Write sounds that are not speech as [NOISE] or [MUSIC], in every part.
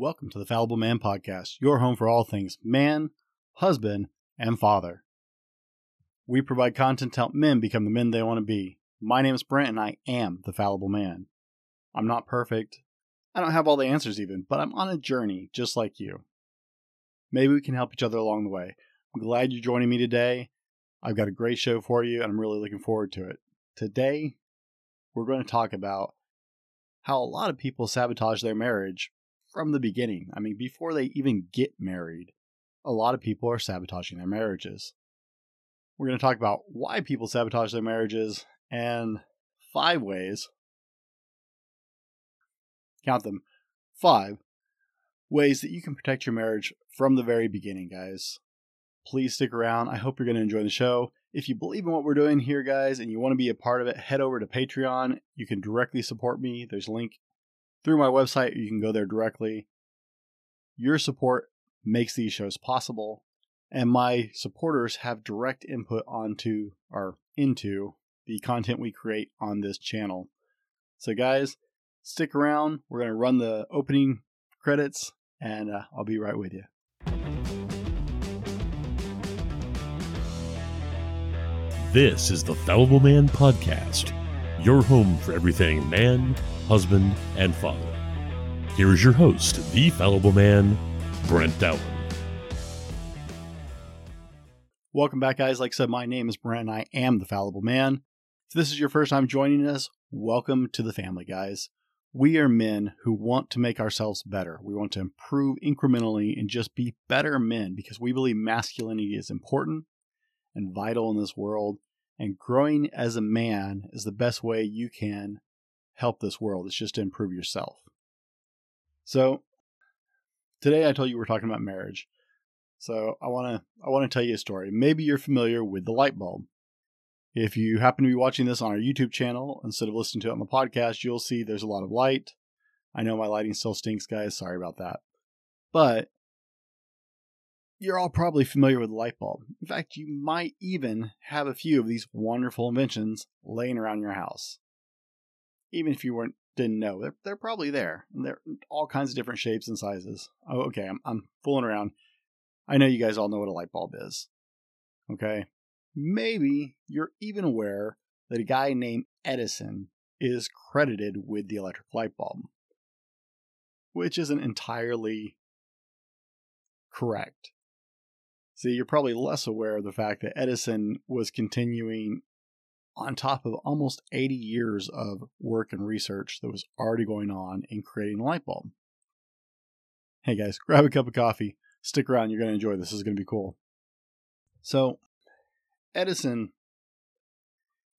Welcome to the Fallible Man Podcast, your home for all things man, husband, and father. We provide content to help men become the men they want to be. My name is Brent, and I am the Fallible Man. I'm not perfect. I don't have all the answers, even, but I'm on a journey just like you. Maybe we can help each other along the way. I'm glad you're joining me today. I've got a great show for you, and I'm really looking forward to it. Today, we're going to talk about how a lot of people sabotage their marriage from the beginning. I mean, before they even get married, a lot of people are sabotaging their marriages. We're going to talk about why people sabotage their marriages and five ways, count them, five ways that you can protect your marriage from the very beginning, guys. Please stick around. I hope you're going to enjoy the show. If you believe in what we're doing here, guys, and you want to be a part of it, head over to Patreon. You can directly support me. There's a link through my website. You can go there directly. Your support makes these shows possible, and my supporters have direct input onto or into the content we create on this channel. So, guys, stick around. We're going to run the opening credits, and uh, I'll be right with you. This is the Fallible Man Podcast, your home for everything man, husband, and father. Here is your host, the Fallible Man, Brent Dowling. Welcome back, guys. Like I said, my name is Brent, and I am the Fallible Man. If this is your first time joining us, welcome to the family, guys. We are men who want to make ourselves better. We want to improve incrementally and just be better men because we believe masculinity is important and vital in this world. And growing as a man is the best way you can help this world. It's just to improve yourself. So today I told you we're talking about marriage. So I want to I want to tell you a story. Maybe you're familiar with the light bulb. If you happen to be watching this on our YouTube channel instead of listening to it on the podcast, you'll see there's a lot of light. I know my lighting still stinks, guys. Sorry about that. But you're all probably familiar with the light bulb. In fact, you might even have a few of these wonderful inventions laying around your house. Even if you weren't didn't know, they're, they're probably there. They're all kinds of different shapes and sizes. Oh, okay, I'm, I'm fooling around. I know you guys all know what a light bulb is. Okay, maybe you're even aware that a guy named Edison is credited with the electric light bulb, which isn't entirely correct. See, you're probably less aware of the fact that Edison was continuing on top of almost 80 years of work and research that was already going on in creating a light bulb. Hey guys, grab a cup of coffee, stick around, you're going to enjoy this. This is going to be cool. So, Edison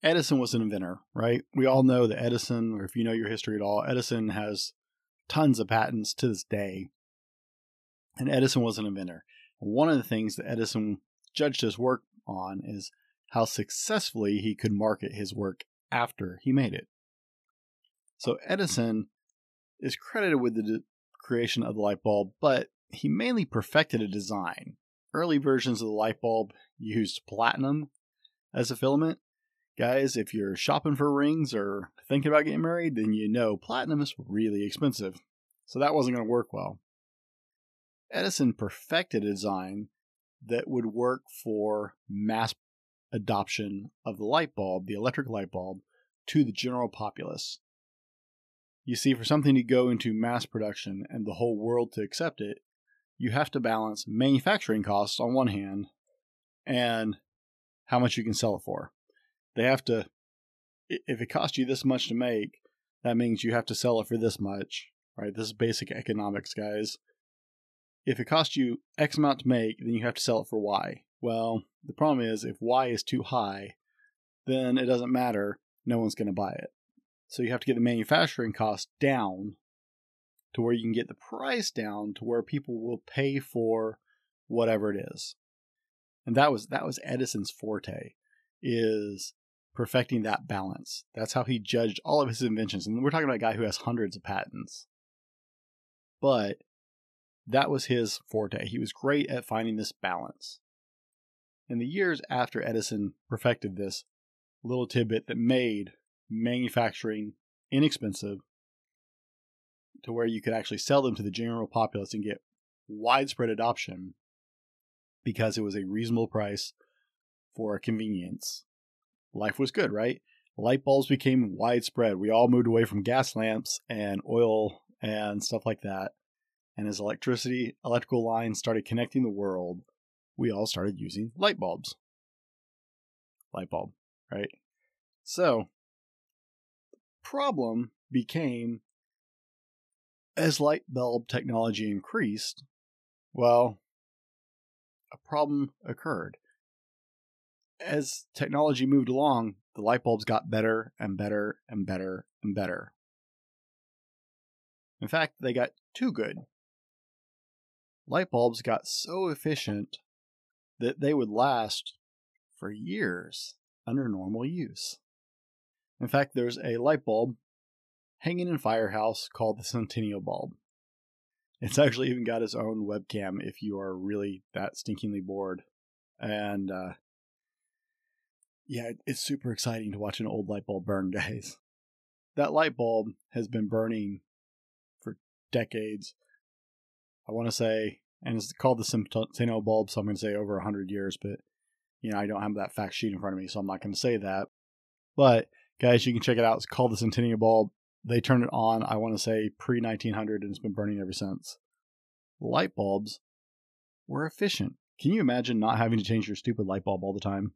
Edison was an inventor, right? We all know that Edison, or if you know your history at all, Edison has tons of patents to this day. And Edison was an inventor. One of the things that Edison judged his work on is how successfully he could market his work after he made it. So Edison is credited with the de- creation of the light bulb, but he mainly perfected a design. Early versions of the light bulb used platinum as a filament. Guys, if you're shopping for rings or thinking about getting married, then you know platinum is really expensive. So that wasn't going to work well. Edison perfected a design that would work for mass adoption of the light bulb, the electric light bulb, to the general populace. You see, for something to go into mass production and the whole world to accept it, you have to balance manufacturing costs on one hand and how much you can sell it for. They have to, if it costs you this much to make, that means you have to sell it for this much, right? This is basic economics, guys if it costs you X amount to make, then you have to sell it for Y. Well, the problem is if Y is too high, then it doesn't matter. No one's going to buy it. So you have to get the manufacturing cost down to where you can get the price down to where people will pay for whatever it is. And that was that was Edison's forte is perfecting that balance. That's how he judged all of his inventions. And we're talking about a guy who has hundreds of patents. But that was his forte. He was great at finding this balance. In the years after Edison perfected this little tidbit that made manufacturing inexpensive, to where you could actually sell them to the general populace and get widespread adoption because it was a reasonable price for a convenience. Life was good, right? Light bulbs became widespread. We all moved away from gas lamps and oil and stuff like that. And as electricity, electrical lines started connecting the world, we all started using light bulbs. Light bulb, right? So, problem became as light bulb technology increased, well, a problem occurred. As technology moved along, the light bulbs got better and better and better and better. In fact, they got too good. Light bulbs got so efficient that they would last for years under normal use. In fact, there's a light bulb hanging in Firehouse called the Centennial bulb. It's actually even got its own webcam if you are really that stinkingly bored. And uh, yeah, it's super exciting to watch an old light bulb burn, [LAUGHS] guys. That light bulb has been burning for decades. I want to say, and it's called the Centennial bulb, so I'm going to say over 100 years, but you know, I don't have that fact sheet in front of me, so I'm not going to say that. But guys, you can check it out. It's called the Centennial bulb. They turned it on, I want to say pre 1900, and it's been burning ever since. Light bulbs were efficient. Can you imagine not having to change your stupid light bulb all the time?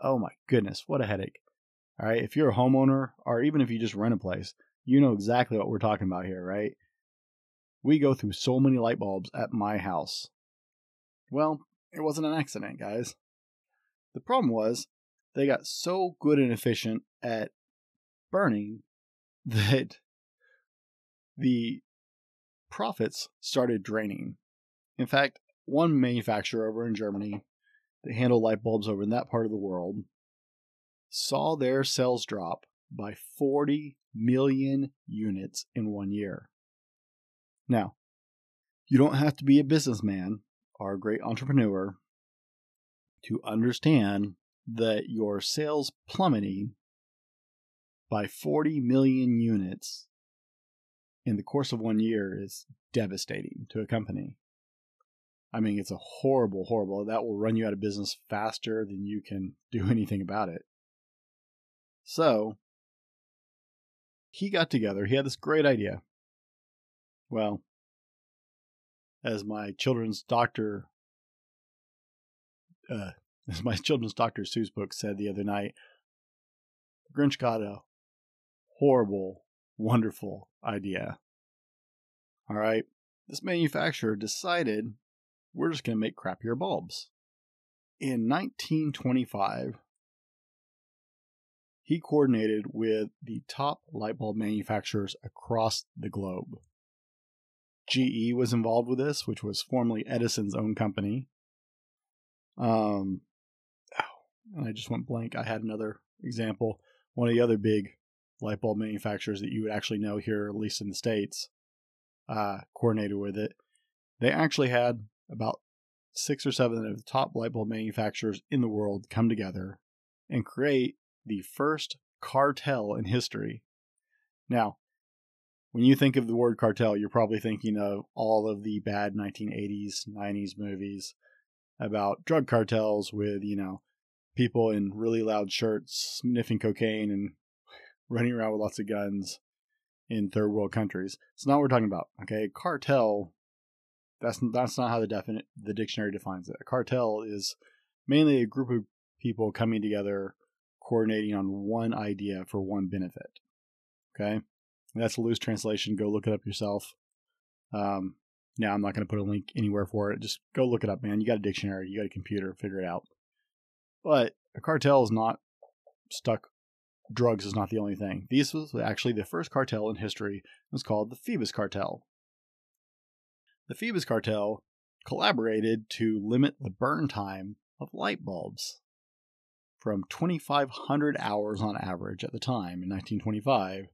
Oh my goodness, what a headache. All right, if you're a homeowner or even if you just rent a place, you know exactly what we're talking about here, right? We go through so many light bulbs at my house. Well, it wasn't an accident, guys. The problem was they got so good and efficient at burning [LAUGHS] that the profits started draining. In fact, one manufacturer over in Germany that handle light bulbs over in that part of the world saw their sales drop by 40 million units in one year. Now, you don't have to be a businessman or a great entrepreneur to understand that your sales plummeting by 40 million units in the course of one year is devastating to a company. I mean, it's a horrible, horrible. That will run you out of business faster than you can do [LAUGHS] anything about it. So, he got together. He had this great idea. Well, as my children's doctor, uh, [LAUGHS] as my children's doctor Seuss book said the other night, Grinch got a horrible, wonderful idea. All right, this manufacturer decided we're just going to make crappier bulbs. In 1925, he coordinated with the top light bulb manufacturers across the globe. GE was involved with this, which was formerly Edison's own company. Um, oh, and I just went blank. I had another example. One of the other big light bulb manufacturers that you would actually know here, at least in the States, uh, coordinated with it. They actually had about six or seven of the top light bulb manufacturers in the world come together and create the first cartel in history. Now, when you think of the word cartel, you're probably thinking of all of the bad 1980s, 90s movies about drug cartels with, you know, people in really loud shirts sniffing cocaine and [LAUGHS] running around with lots of guns in third world countries. It's not what we're talking about. Okay, cartel. That's that's not how the definite the dictionary defines it. A cartel is mainly a group of people coming together, coordinating on one idea for one benefit. Okay, that's a loose translation. Go look it up yourself. Um, now I'm not going to put a link anywhere for it. Just go look it up, man. You got a dictionary, you got a computer, figure it out. But a cartel is not stuck drugs is not the only thing. This was actually the first cartel in history. It was called the Phoebus Cartel. The Phoebus Cartel collaborated to limit the burn time of light bulbs from 2,500 hours on average at the time in 1925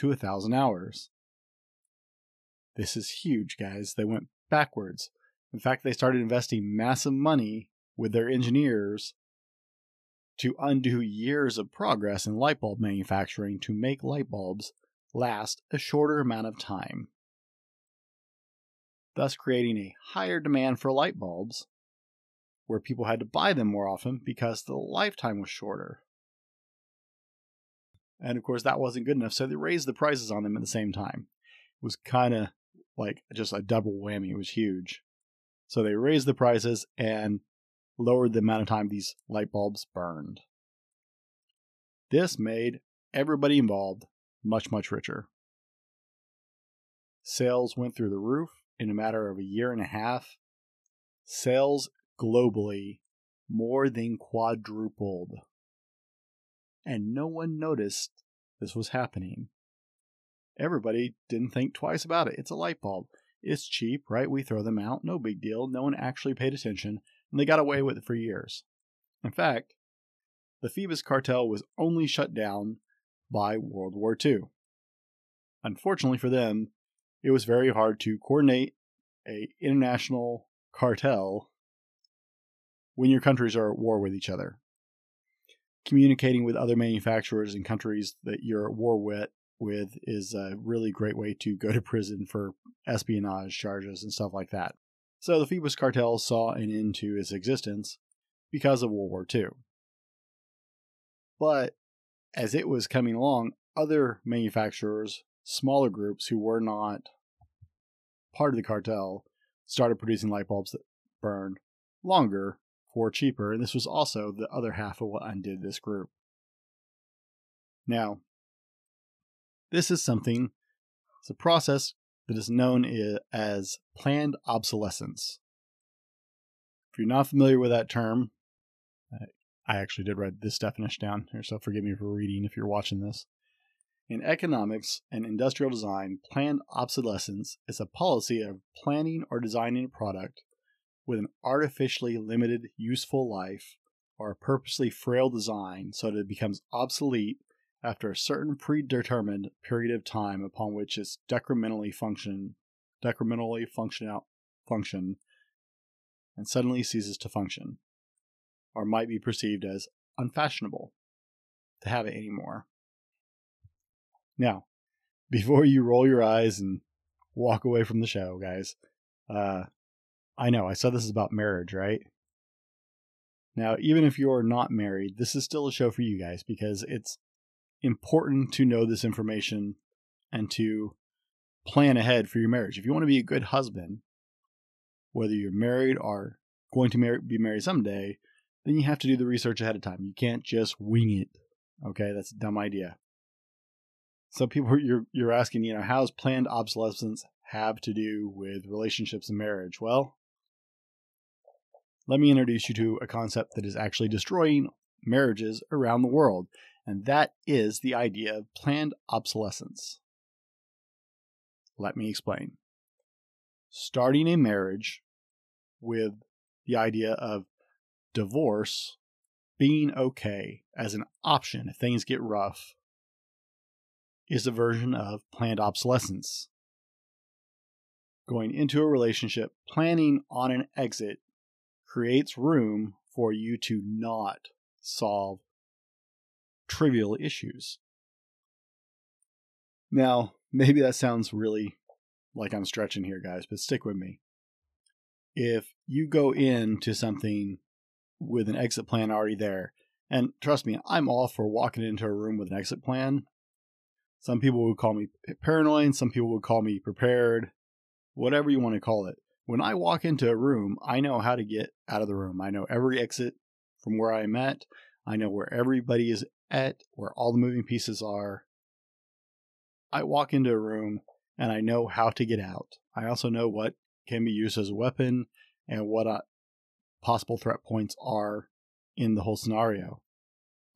to 1,000 hours. This is huge, guys. They went backwards. In fact, they started investing massive money with their engineers to undo years of progress in light bulb manufacturing to make light bulbs last a shorter amount of time, thus creating a higher demand for light bulbs, where people had to buy them more often because the lifetime was shorter. And of course, that wasn't good enough, so they raised the prices on them at the same time. It was kind of like just a double whammy. It was huge. So they raised the prices and lowered the amount of time these light bulbs burned. This made everybody involved much, much richer. Sales went through the roof in a matter of a year and a half. Sales globally more than quadrupled and no one noticed this was happening. Everybody didn't think twice about it. It's a light bulb. It's cheap, right? We throw them out. No big deal. No one actually paid attention, and they got away with it for years. In fact, the Phoebus cartel was only shut down by World War II. Unfortunately for them, it was very hard to coordinate a international cartel when your countries are at war with each other communicating with other manufacturers in countries that you're at war with with is a really great way to go to prison for espionage charges and stuff like that. So the Phoebus cartel saw an end to its existence because of World War II. But as it was coming along, other manufacturers, smaller groups who were not part of the cartel, started producing light bulbs that burned longer for cheaper, and this was also the other half of what undid this group. Now, this is something, it's a process that is known as planned obsolescence. If you're not familiar with that term, I actually did write this definition down here, so forgive me for reading if you're watching this. In economics and industrial design, planned obsolescence is a policy of planning or designing a product with an artificially limited useful life or a purposely frail design so that it becomes obsolete after a certain predetermined period of time upon which its decrementally function decrementally function out function and suddenly ceases to function or might be perceived as unfashionable to have it anymore. Now, before you roll your eyes and walk away from the show, guys, uh, I know, I said this is about marriage, right? Now, even if you're not married, this is still a show for you guys because it's important to know this information and to plan ahead for your marriage. If you want to be a good husband, whether you're married or going to be married someday, then you have to do the research ahead of time. You can't just wing it. Okay, that's a dumb idea. So people [LAUGHS] you're you're asking, you know, how's planned obsolescence have to do with relationships and marriage? Well, let me introduce you to a concept that is actually destroying marriages around the world, and that is the idea of planned obsolescence. Let me explain. Starting a marriage with the idea of divorce being okay as an option if things get rough is a version of planned obsolescence. Going into a relationship, planning on an exit creates room for you to not solve trivial issues. Now, maybe that sounds really like I'm stretching here, guys, but stick with me. If you go into something with an exit plan already there, and trust me, I'm all for walking into a room with an exit plan. Some people would call me paranoid, some people would call me prepared, whatever you want to call it when I walk into a room, I know how to get out of the room. I know every exit from where I'm at. I know where everybody is at, where all the moving pieces are. I walk into a room and I know how to get out. I also know what can be used as a weapon and what uh, possible threat points are in the whole scenario.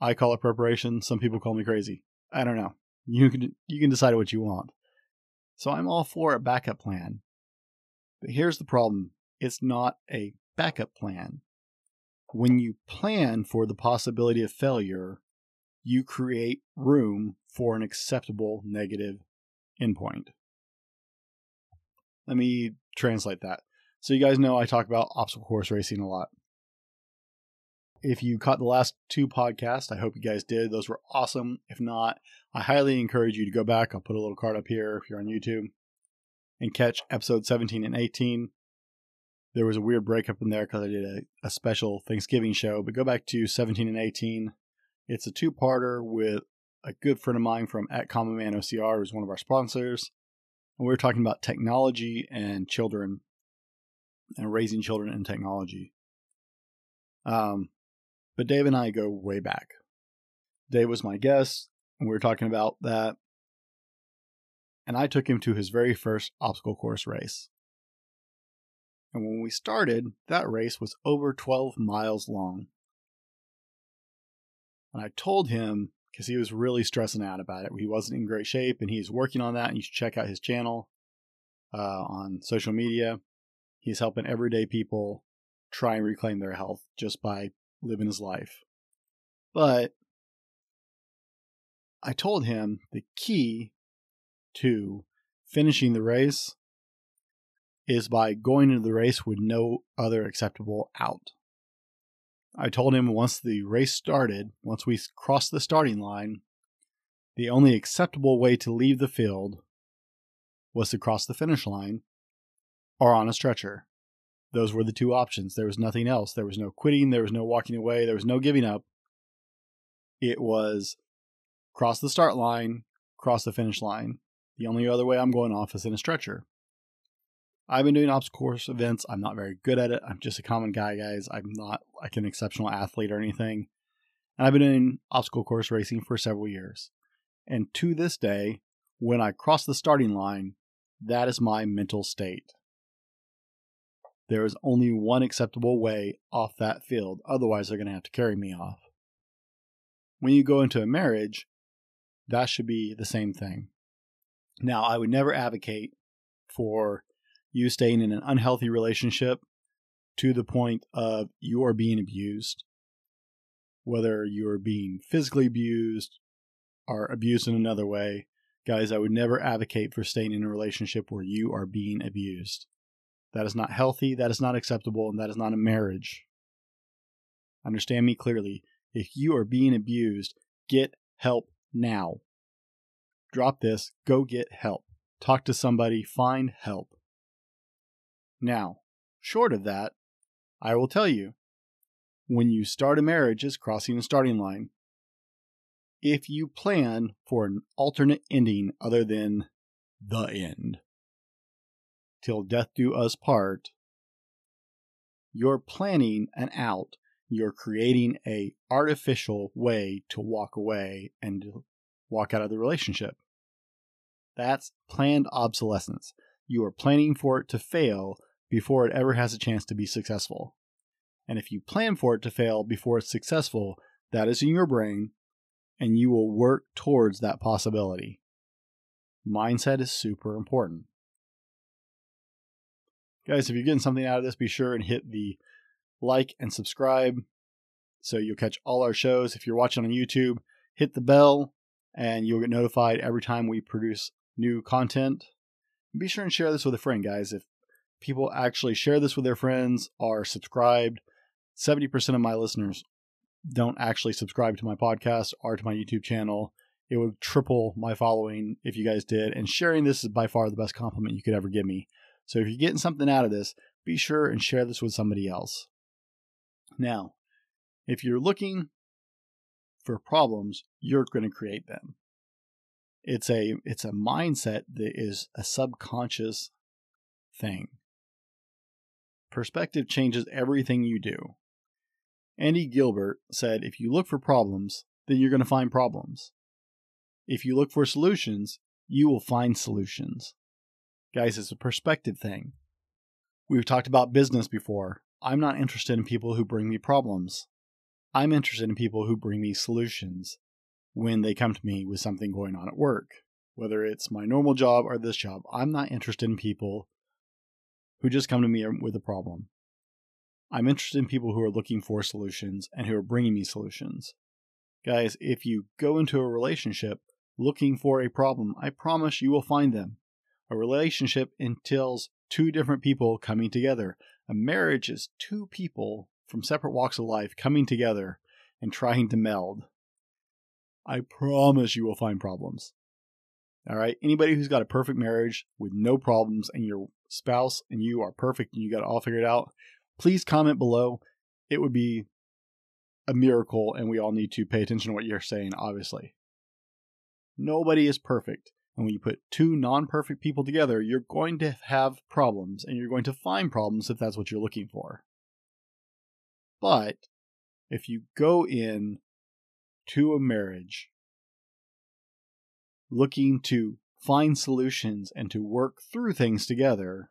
I call it preparation. Some people call me crazy. I don't know. You can you can decide what you want. So I'm all for a backup plan. But here's the problem it's not a backup plan. When you plan for the possibility of failure, you create room for an acceptable negative endpoint. Let me translate that. So, you guys know I talk about obstacle course racing a lot. if you caught the last two podcasts, I hope you guys did. Those were awesome. If not, I highly encourage you to go back. I'll put a little card up here if you're on YouTube and catch episode 17 and 18. There was a weird breakup in there because I did a, a special Thanksgiving show, but go back to 17 and 18. It's a two parter with a good friend of mine from at Common Man OCR, who's one of our sponsors. And we were talking about technology and children and raising children in technology. Um, but Dave and I go way back. Dave was my guest, and we were talking about that. And I took him to his very first obstacle course race. And when we started, that race was over 12 miles long. And I told him, because he was really stressing out about it, he wasn't in great shape and he's working on that. And you should check out his channel uh, on social media. He's helping everyday people try and reclaim their health just by living his life. But I told him the key to finishing the race is by going into the race with no other acceptable out. I told him once the race started, once we crossed the starting line, the only acceptable way to leave the field was to cross the finish line or on a stretcher. Those were the two options. There was nothing else. There was no quitting, there was no walking away, there was no giving up. It was cross the start line, cross the finish line. The only other way I'm going off is in a stretcher. I've been doing obstacle course events. I'm not very good at it. I'm just a common guy, guys. I'm not like an exceptional athlete or anything. And I've been doing obstacle course racing for several years. And to this day, when I cross the starting line, that is my mental state. There is only one acceptable way off that field, otherwise, they're going to have to carry me off. When you go into a marriage, that should be the same thing. Now, I would never advocate for you staying in an unhealthy relationship to the point of you are being abused, whether you're being physically abused or abused in another way. Guys, I would never advocate for staying in a relationship where you are being abused. That is not healthy, that is not acceptable, and that is not a marriage. Understand me clearly. If you are being abused, get help now. Drop this, go get help. Talk to somebody, find help. Now, short of that, I will tell you when you start a marriage is crossing a starting line. If you plan for an alternate ending other than the end, till death do us part, you're planning an out. You're creating a artificial way to walk away and walk out of the relationship. That's planned obsolescence. You are planning for it to fail before it ever has a chance to be successful. And if you plan for it to fail before it's successful, that is in your brain, and you will work towards that possibility. Mindset is super important. Guys, if you're getting something out of this, be sure and hit the like and subscribe so you'll catch all our shows. If you're watching on YouTube, hit the bell and you'll get notified every time we produce new content. Be sure and share this with a friend, guys. If people actually share this with their friends, are subscribed. 70% of my listeners don't actually subscribe to my podcast or to my YouTube channel. It would triple my following if you guys did. And sharing this is by far the best compliment you could ever give me. So if you're getting something out of this, be sure and share this with somebody else. Now, if you're looking for problems, you're going to create them. It's a it's a mindset that is a subconscious thing. Perspective changes everything you do. Andy Gilbert said if you look for problems, then you're going to find problems. If you look for solutions, you will find solutions. Guys, it's a perspective thing. We've talked about business before. I'm not interested in people who bring me problems. I'm interested in people who bring me solutions when they come to me with something going on at work. Whether it's my normal job or this job, I'm not interested in people who just come to me um, with a problem. I'm interested in people who are looking for solutions and who are bringing me solutions. Guys, if you go into a relationship looking for a problem, I promise you will find them. A relationship entails two different people coming together. A marriage is two people from separate walks of life coming together and trying to meld, I promise you will find problems. All right. Anybody who's got a perfect marriage with no problems and your spouse and you are perfect and you got it all figured out, please comment below. It would be a miracle, and we all need to pay attention to what you're saying, obviously. Nobody is perfect. And when you put two non perfect people together, you're going to have problems and you're going to find problems if that's what you're looking for. But if you go in to a marriage looking to find solutions and to work through things together,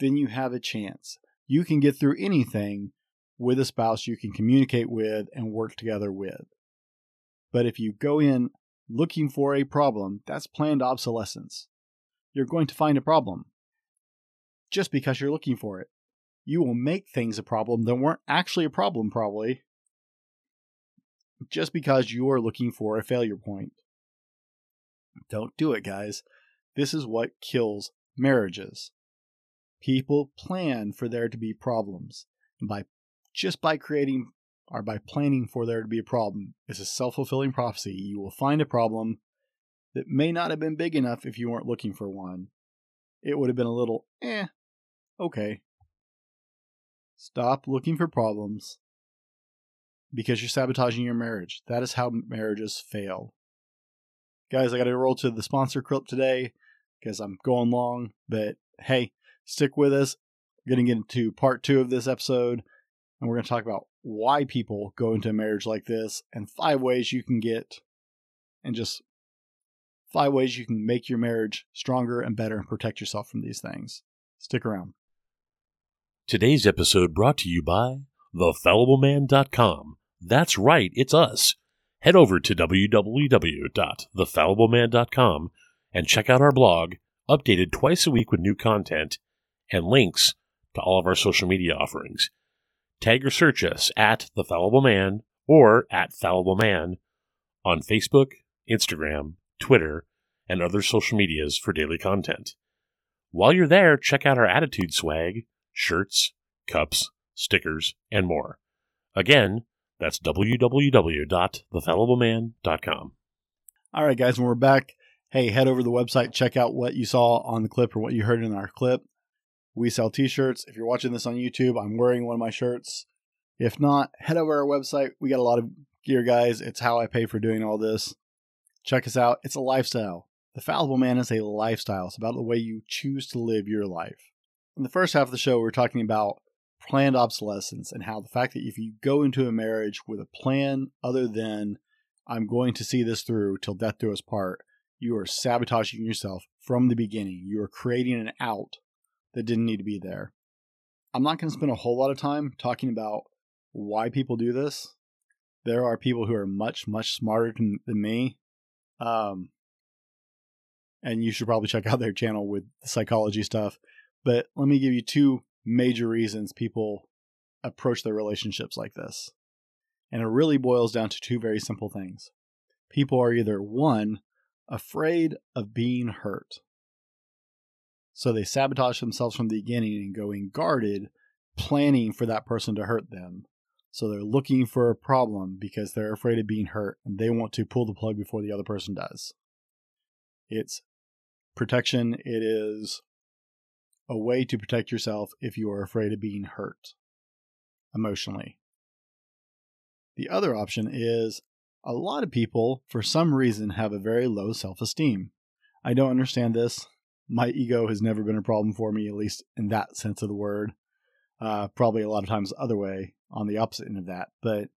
then you have a chance. You can get through anything with a spouse you can communicate with and work together with. But if you go in looking for a problem, that's planned obsolescence. You're going to find a problem just because you're looking for it. You will make things a problem that weren't actually a problem, probably, just because you are looking for a failure point. Don't do it, guys. This is what kills marriages. People plan for there to be problems. And by just by creating or by planning for there to be a problem is a self fulfilling prophecy. You will find a problem that may not have been big enough if you weren't looking for one. It would have been a little, eh, okay. Stop looking for problems because you're sabotaging your marriage. That is how marriages fail. Guys, I got to roll to the sponsor clip today because I'm going long, but hey, stick with us. We're going to get into part two of this episode, and we're going to talk about why people go into a marriage like this and five ways you can get and just five ways you can make your marriage stronger and better and protect yourself from these things. Stick around. Today's episode brought to you by thefallibleman.com. That's right, it's us. Head over to www.thefallibleman.com and check out our blog, updated twice a week with new content and links to all of our social media offerings tag or search us at The Fallible Man or at Fallible Man on Facebook, Instagram, Twitter, and other social medias for daily content. While you're there, check out our attitude swag, shirts, cups, stickers, and more. Again, that's www.thefallibleman.com. All right, guys, when we're back, hey, head over to the website, check out what you saw on the clip or what you heard in our clip. We sell t shirts. If you're watching this on YouTube, I'm wearing one of my shirts. If not, head over our website. We got a lot of gear, guys. It's how I pay for doing all this. Check us out. It's a lifestyle. The Fallible Man is a lifestyle. It's about the way you choose to live your life. In the first half of the show, we are talking about planned obsolescence and how the fact that if you go into a marriage with a plan other than I'm going to see this through till death do us part, you are sabotaging yourself from the beginning. You are creating an out that didn't need to be there. I'm not going to spend a whole lot of time talking about why people do this. There are people who are much, much smarter than, me. Um, and you should probably check out their channel with the psychology stuff. But let me give you two major reasons people approach their relationships like this. And it really boils down to two very simple things. People are either one, afraid of being hurt. So they sabotage themselves from the beginning and going guarded, planning for that person to hurt them. So they're looking for a problem because they're afraid of being hurt and they want to pull the plug before the other person does. It's protection, it is a way to protect yourself if you are afraid of being hurt emotionally. The other option is a lot of people, for some reason, have a very low self esteem. I don't understand this my ego has never been a problem for me, at least in that sense of the word. Uh, probably a lot of times the other way on the opposite end of that. But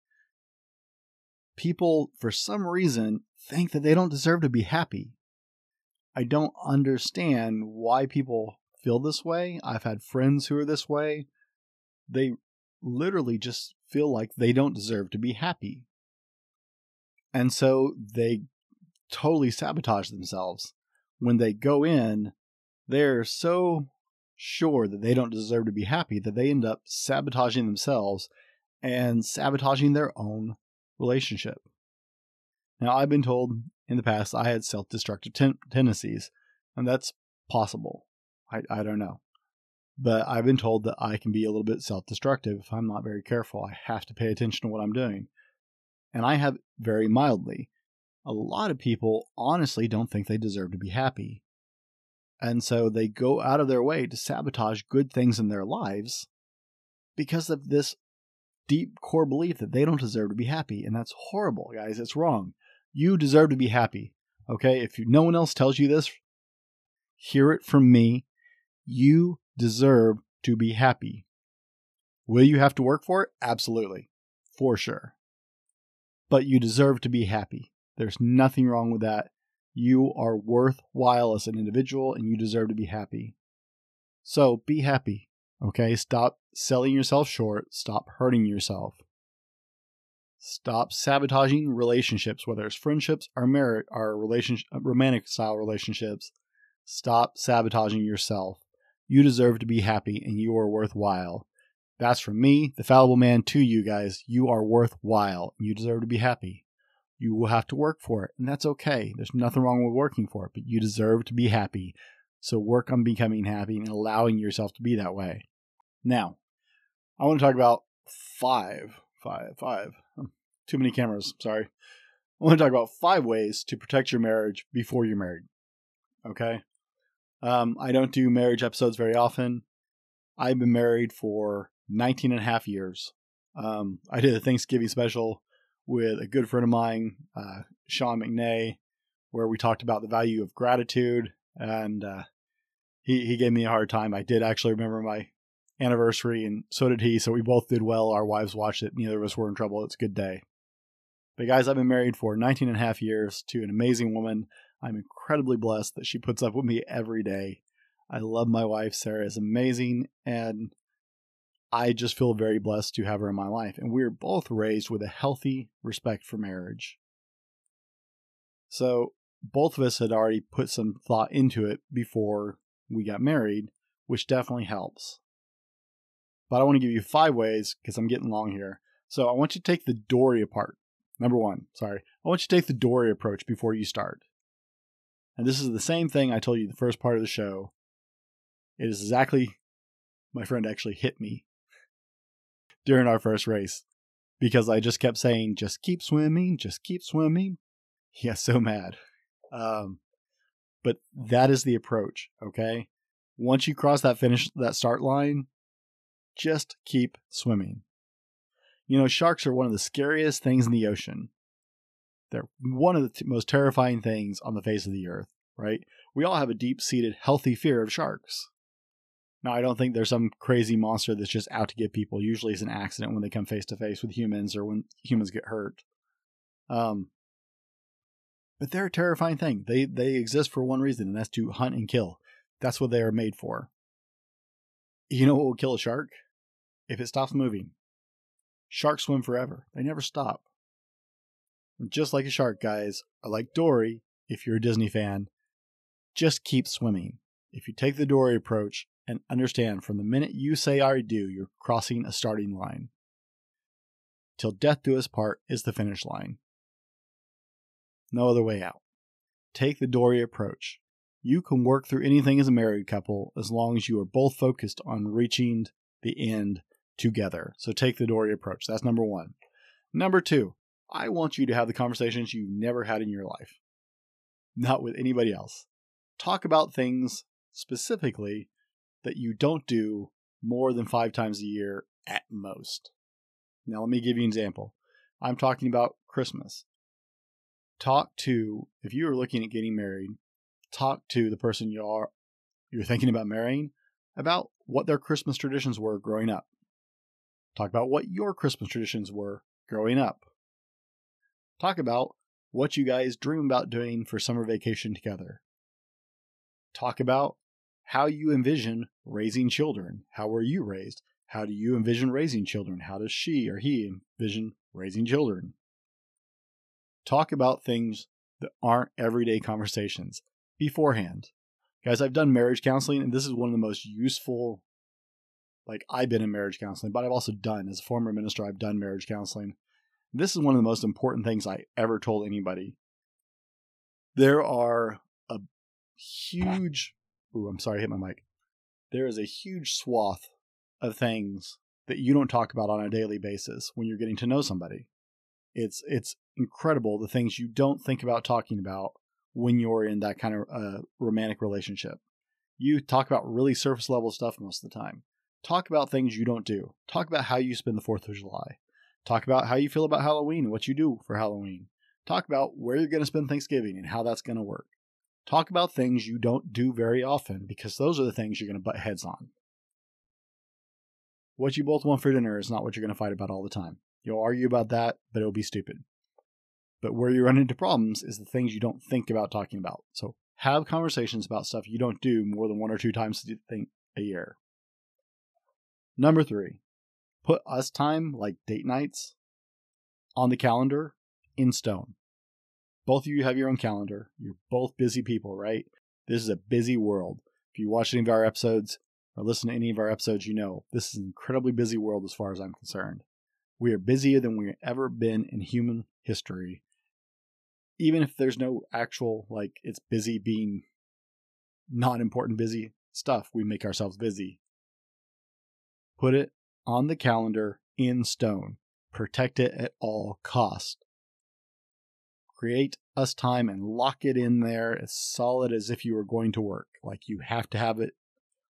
people, for some reason, think that they don't deserve to be happy. I don't understand why people feel this way. I've had friends who are this way. They literally just feel like they don't deserve to be happy. And so they totally sabotage themselves when they go in, they're so sure that they don't deserve to be happy that they end up sabotaging themselves and sabotaging their own relationship. Now, I've been told in the past I had self destructive ten- tendencies, and that's possible. I, I don't know. but I've been told that I can be a little bit self destructive if I'm not very careful. I have to pay attention to what I'm doing. And I have very mildly. A lot of people honestly don't think they deserve to be happy. And so they go out of their way to sabotage good things in their lives because of this deep core belief that they don't deserve to be happy. And that's horrible, guys. It's wrong. You deserve to be happy. Okay? If you, no one else tells you this, hear it from me. You deserve to be happy. Will you have to work for it? Absolutely. For sure. But you deserve to be happy. There's nothing wrong with that. You are worthwhile as an individual and you deserve to be happy. So be happy. Okay? Stop selling yourself short. Stop hurting yourself. Stop sabotaging relationships, whether it's friendships or merit or relationship, romantic style relationships. Stop sabotaging yourself. You deserve to be happy and you are worthwhile. That's from me, the fallible man, to you guys. You are worthwhile. You deserve to be happy. You will have to work for it, and that's okay. There's nothing wrong with working for it, but you deserve to be happy. So work on becoming happy and allowing yourself to be that way. Now, I want to talk about five, five, five. Hmm, too many cameras, sorry. I want to talk about five ways to protect your marriage before you're married. Okay? Um, I don't do marriage episodes very often. I've been married for 19 and a half years. Um, I did a Thanksgiving special with a good friend of mine, uh, Sean McNay, where we talked about the value of gratitude, and uh, he he gave me a hard time. I did actually remember my anniversary, and so did he. So we both did well. Our wives watched it. Neither of us were in trouble. It's a good day. But guys, I've been married for 19 and a half years to an amazing woman. I'm incredibly blessed that she puts up with me every day. I love my wife. Sarah is amazing, and I just feel very blessed to have her in my life. And we are both raised with a healthy respect for marriage. So both of us had already put some thought into it before we got married, which definitely helps. But I want to give you five ways because I'm getting long here. So I want you to take the dory apart. Number one, sorry. I want you to take the dory approach before you start. And this is the same thing I told you the first part of the show. It is exactly, my friend actually hit me during our first race because I just kept saying, just keep swimming, just keep swimming. He got so mad. Um, but that is the approach, okay? Once you cross that finish, that start line, just keep swimming. You know, sharks are one of the scariest things in the ocean. They're one of the t- most terrifying things on the face of the earth, right? We all have a deep seated, healthy fear of sharks. Now, I don't think there's some crazy monster that's just out to get people. Usually it's an accident when they come face to face with humans or when humans get hurt. Um, but they're a terrifying thing. They they exist for one reason, and that's to hunt and kill. That's what they are made for. You know what will kill a shark? If it stops moving. Sharks swim forever. They never stop. Just like a shark, guys, or like Dory, if you're a Disney fan, just keep swimming. If you take the Dory approach and understand from the minute you say I do, you're crossing a starting line. Till death do us part is the finish line. No other way out. Take the Dory approach. You can work through anything as a married couple as long as you are both focused on reaching the end together. So take the Dory approach. That's number one. Number two, I want you to have the conversations you've never had in your life, not with anybody else. Talk about things specifically that you don't do more than five times a year at most. Now, let me give you an example. I'm talking about Christmas. Talk to, if you are looking at getting married, talk to the person you are you're thinking about marrying about what their Christmas traditions were growing up. Talk about what your Christmas traditions were growing up. Talk about what you guys dream about doing for summer vacation together. Talk about how you envision raising children. How were you raised? How do you envision raising children? How does she or he envision raising children? Talk about things that aren't everyday conversations beforehand. Guys, I've done marriage counseling, and this is one of the most useful. Like, I've been in marriage counseling, but I've also done, as a former minister, I've done marriage counseling. This is one of the most important things I ever told anybody. There are a huge Ooh, I'm sorry, I hit my mic. there is a huge swath of things that you don't talk about on a daily basis when you're getting to know somebody. It's it's incredible the things you don't think about talking about when you're in that kind of uh, romantic relationship. You talk about really surface level stuff most of the time. Talk about things you don't do. Talk about how you spend the 4th of July. Talk about how you feel about Halloween and what you do for Halloween. Talk about where you're going to spend Thanksgiving and how that's going to work. Talk about things you don't do very often because those are the things you're going to butt heads on. What you both want for dinner is not what you're going to fight about all the time. You'll argue about that, but it'll be stupid. But where you run into problems is the things you don't think about talking about. So have conversations about stuff you don't do more than one or two times a year. Number three, put us time, like date nights, on the calendar in stone. Both of you have your own calendar. You're both busy people, right? This is a busy world. If you watch any of our episodes or listen to any of our episodes, you know this is an incredibly busy world as far as I'm concerned. We are busier than we've ever been in human history. Even if there's no actual, like, it's busy being not important busy stuff, we make ourselves busy. Put it on the calendar in stone. Protect it at all cost. Create us time and lock it in there as solid as if you were going to work. Like you have to have it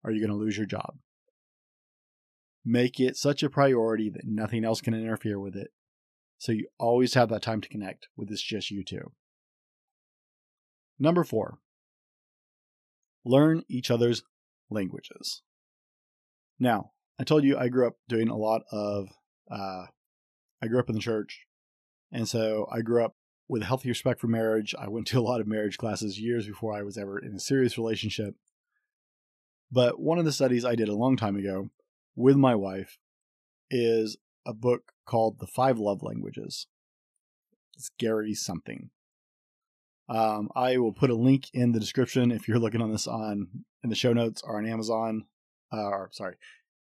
or you're going to lose your job. Make it such a priority that nothing else can interfere with it. So you always have that time to connect with this just you two. Number four, learn each other's languages. Now, I told you I grew up doing a lot of, uh, I grew up in the church. And so I grew up with a healthy respect for marriage. I went to a lot of marriage classes years before I was ever in a serious relationship. But one of the studies I did a long time ago with my wife is a book called The Five Love Languages. It's Gary something. Um, I will put a link in the description if you're looking on this on in the show notes or on Amazon. Uh, or sorry,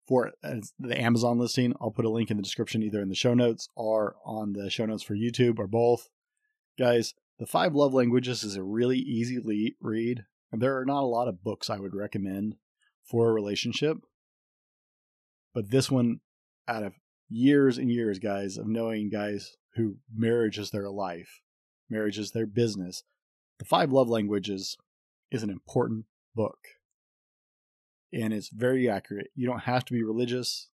for uh, the Amazon listing. I'll put a link in the description, either in the show notes or on the show notes for YouTube or both. Guys, The Five Love Languages is a really easy read, and there are not a lot of books I would recommend for a relationship. But this one, out of years and years, guys, of knowing guys who marriage is their life, marriage is their business, The Five Love Languages is an important book and it's very accurate. You don't have to be religious.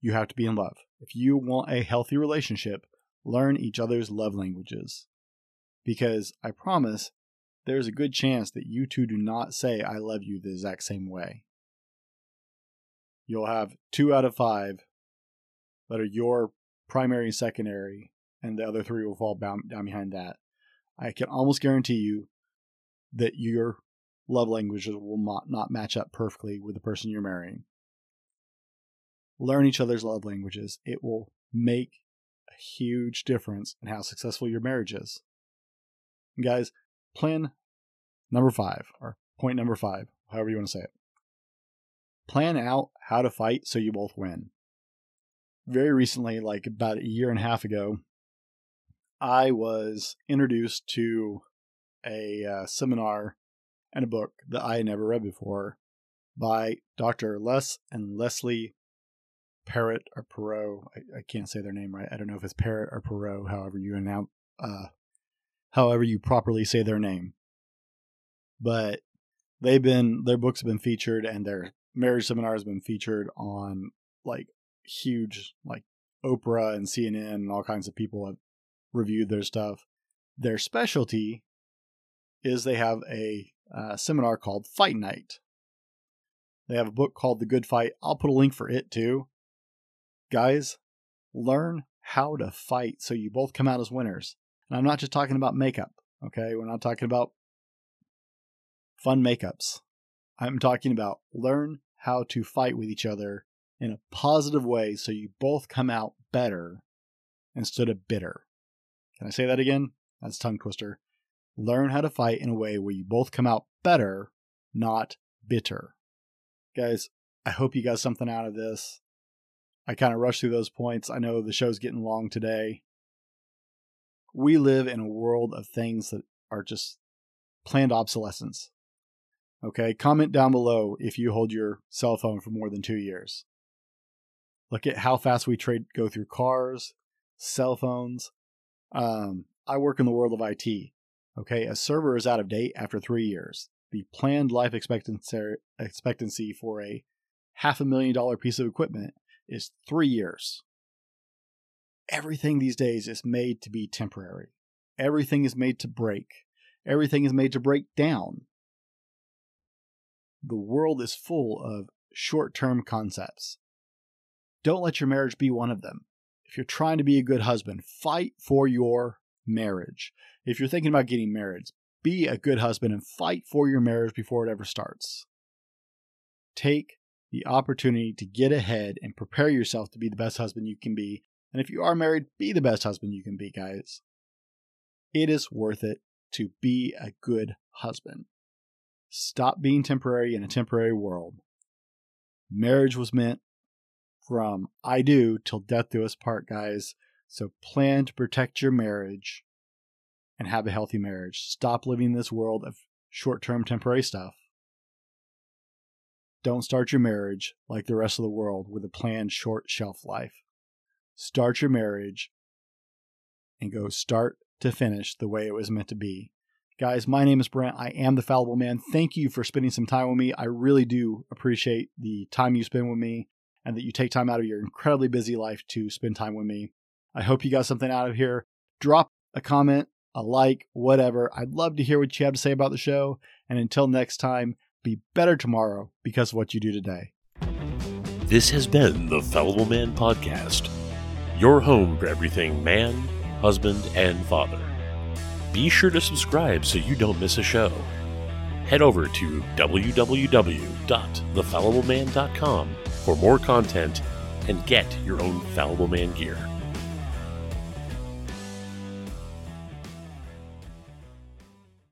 You have to be in love. If you want a healthy relationship, learn each other's love languages. Because I promise there's a good chance that you two do not say I love you the exact same way. You'll have two out of five that are your primary and secondary, and the other three will fall down, behind that. I can almost guarantee you that your love languages will not, not match up perfectly with the person you're marrying. Learn each other's love languages. It will make a huge difference in how successful your marriage is. And guys, plan number five, or point number five, however you want to say it. Plan out how to fight so you both win. Very recently, like about a year and a half ago, I was introduced to a uh, seminar and a book that I had never read before by Dr. Les and Leslie Parrott or Perot. I, I, can't say their name right. I don't know if it's Parrott or Perot, however you announce, uh, however you properly say their name. But they've been their books have been featured and their marriage seminar has been featured on like huge like Oprah and CNN and all kinds of people have reviewed their stuff. Their specialty is they have a uh, seminar called Fight Night. They have a book called The Good Fight. I'll put a link for it too. Guys, learn how to fight so you both come out as winners. And I'm not just talking about makeup, okay? We're not talking about fun makeups. I'm talking about learn how to fight with each other in a positive way so you both come out better instead of bitter. Can I say that again? That's tongue twister learn how to fight in a way where you both come out better, not bitter. Guys, I hope you got something out of this. I kind of rushed through those points. I know the show's getting long today. We live in a world of things that are just planned obsolescence. Okay, comment down below if you hold your cell phone for more than two years. Look at how fast we trade go through cars, cell phones. Um, I work in the world of IT. Okay, a server is out of date after three years. The planned life expectancy for a half a million dollar piece of equipment is three years. Everything these days is made to be temporary. Everything is made to break. Everything is made to break down. The world is full of short term concepts. Don't let your marriage be one of them. If you're trying to be a good husband, fight for your marriage. If you're thinking about getting married, be a good husband and fight for your marriage before it ever starts. Take the opportunity to get ahead and prepare yourself to be the best husband you can be. And if you are married, be the best husband you can be, guys. It is worth it to be a good husband. Stop being temporary in a temporary world. Marriage was meant from I do till death do us part, guys. So plan to protect your marriage and have a healthy marriage. Stop living this world of short term temporary stuff. Don't start your marriage like the rest of the world with a planned short shelf life. Start your marriage and go start to finish the way it was meant to be. Guys, my name is Brent. I am the Fallible Man. Thank you for spending some time with me. I really do appreciate the time you spend with me and that you take time out of your incredibly busy life to spend time with me. I hope you got something out of here. Drop a comment, a like, whatever. I'd love to hear what you have to say about the show. And until next time, be better tomorrow because of what you do today. This has been the Fallible Man Podcast, your home for everything man, husband, and father. Be sure to subscribe so you don't miss a show. Head over to www.thefallibleman.com for more content and get your own Fallible Man gear.